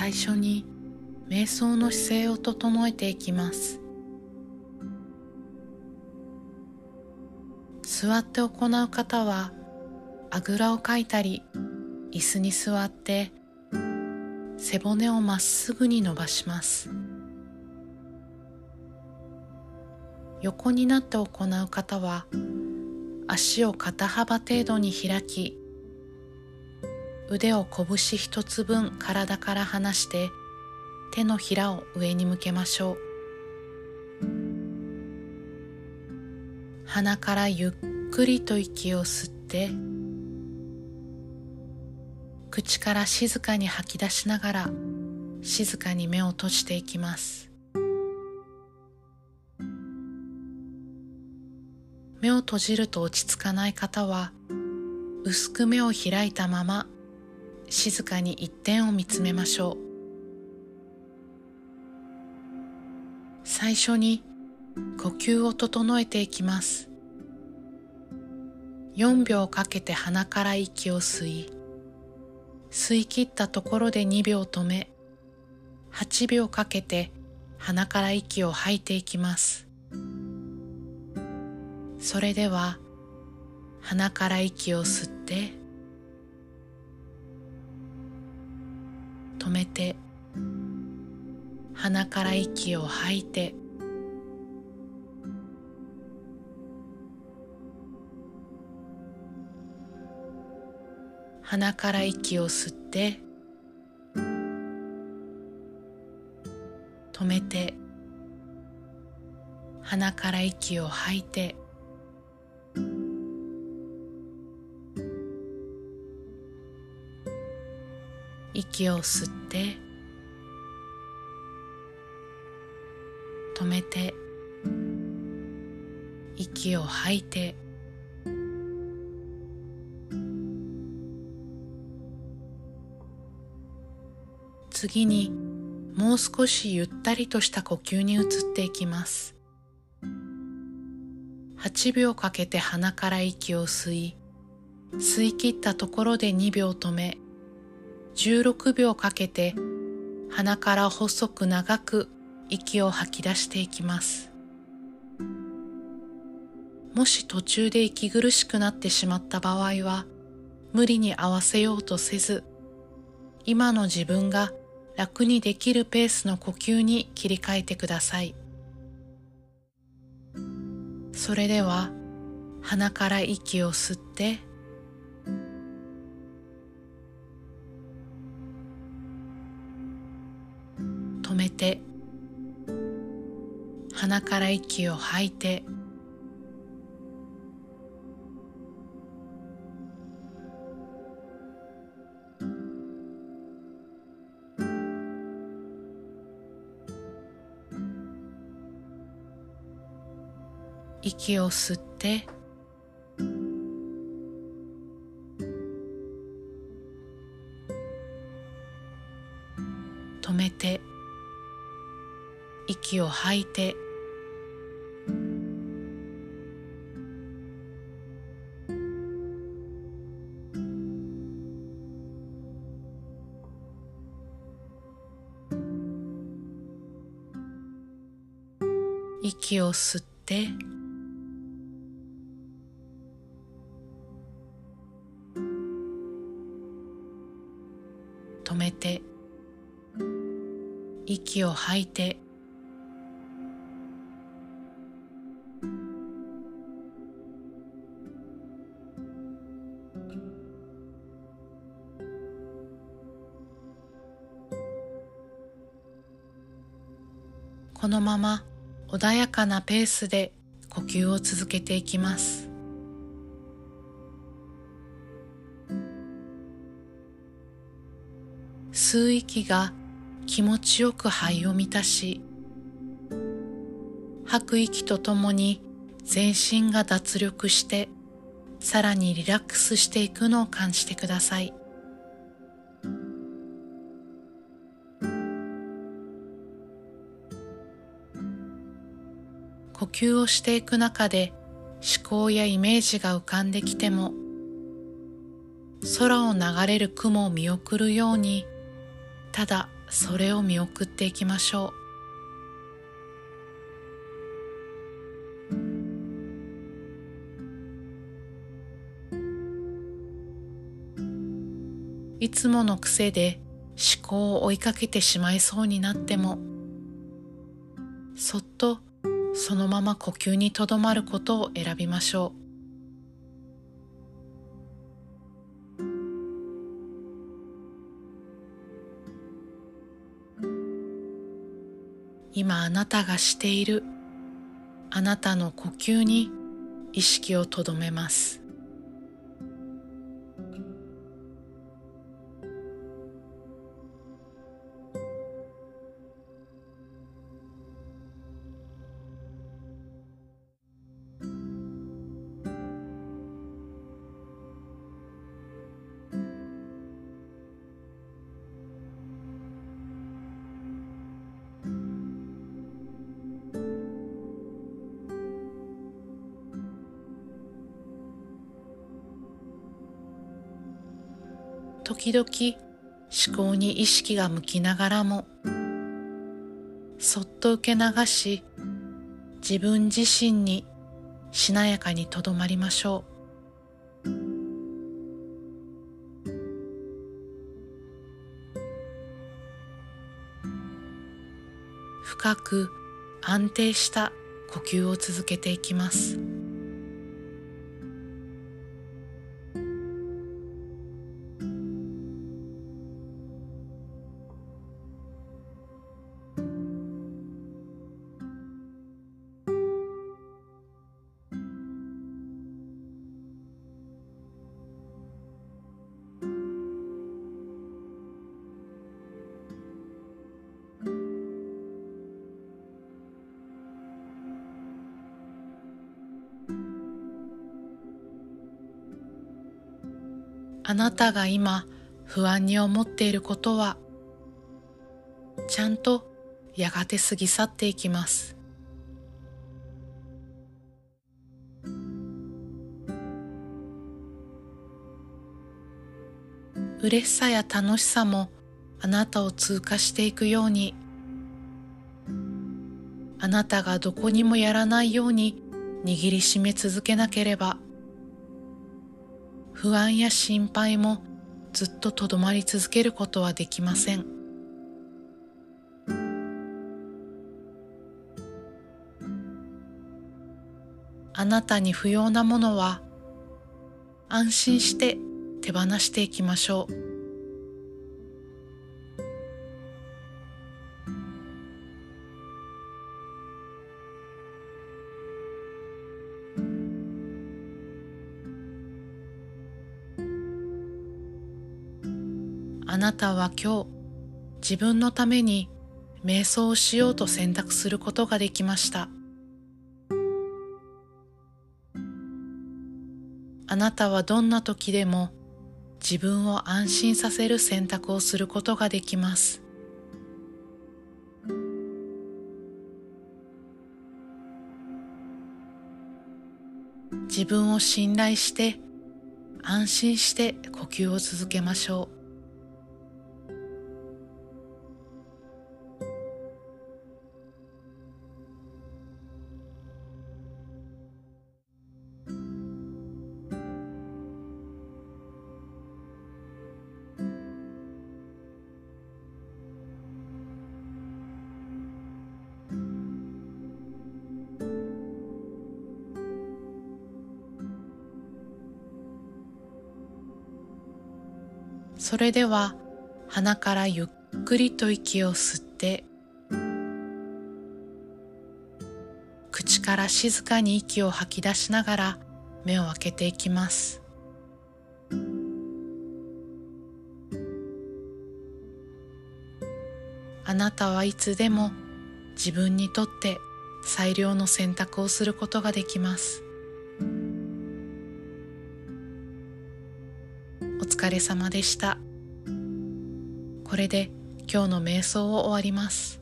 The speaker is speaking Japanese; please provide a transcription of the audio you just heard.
最初に瞑想の姿勢を整えていきます。座って行う方はあぐらをかいたり椅子に座って背骨をまっすぐに伸ばします。横になって行う方は足を肩幅程度に開き腕を拳一つ分体から離して手のひらを上に向けましょう。鼻からゆっくりと息を吸って口から静かに吐き出しながら静かに目を閉じていきます。目を閉じると落ち着かない方は薄く目を開いたまま静かに一点を見つめましょう。最初に呼吸を整えていきます。4秒かけて鼻から息を吸い吸い切ったところで2秒止め8秒かけて鼻から息を吐いていきます。それでは鼻から息を吸って止めて鼻から息を吐いて鼻から息を吸って止めて鼻から息を吐いて息を吸って止めて息を吐いて次にもう少しゆったりとした呼吸に移っていきます。8秒かけて鼻から息を吸い吸い切ったところで2秒止め16秒かけて鼻から細く長く息を吐き出していきます。もし途中で息苦しくなってしまった場合は無理に合わせようとせず今の自分が楽にできるペースの呼吸に切り替えてください。それでは鼻から息を吸ってめて鼻から息を吐いて息を吸って息を吐いて。息を吸って。止めて。息を吐いて。このまま穏やかなペースで呼吸を続けていきます。吸う息が気持ちよく肺を満たし吐く息とともに全身が脱力してさらにリラックスしていくのを感じてください。呼吸をしていく中で思考やイメージが浮かんできても空を流れる雲を見送るようにただそれを見送っていきましょう。いつもの癖で思考を追いかけてしまいそうになってもそっとそのまま呼吸にとどまることを選びましょう。今あなたがしているあなたの呼吸に意識をとどめます。時々思考に意識が向きながらもそっと受け流し自分自身にしなやかにとどまりましょう深く安定した呼吸を続けていきます。あなたが今不安に思っていることはちゃんとやがて過ぎ去っていきます。嬉しさや楽しさもあなたを通過していくようにあなたがどこにもやらないように握りしめ続けなければ。不安や心配もずっととどまり続けることはできません。あなたに不要なものは安心して手放していきましょう。なたは今日自分のために瞑想をしようと選択することができました。あなたはどんな時でも自分を安心させる選択をすることができます。自分を信頼して安心して呼吸を続けましょう。それでは鼻からゆっくりと息を吸って口から静かに息を吐き出しながら目を開けていきます。あなたはいつでも自分にとって最良の選択をすることができます。疲れ様でした。これで今日の瞑想を終わります。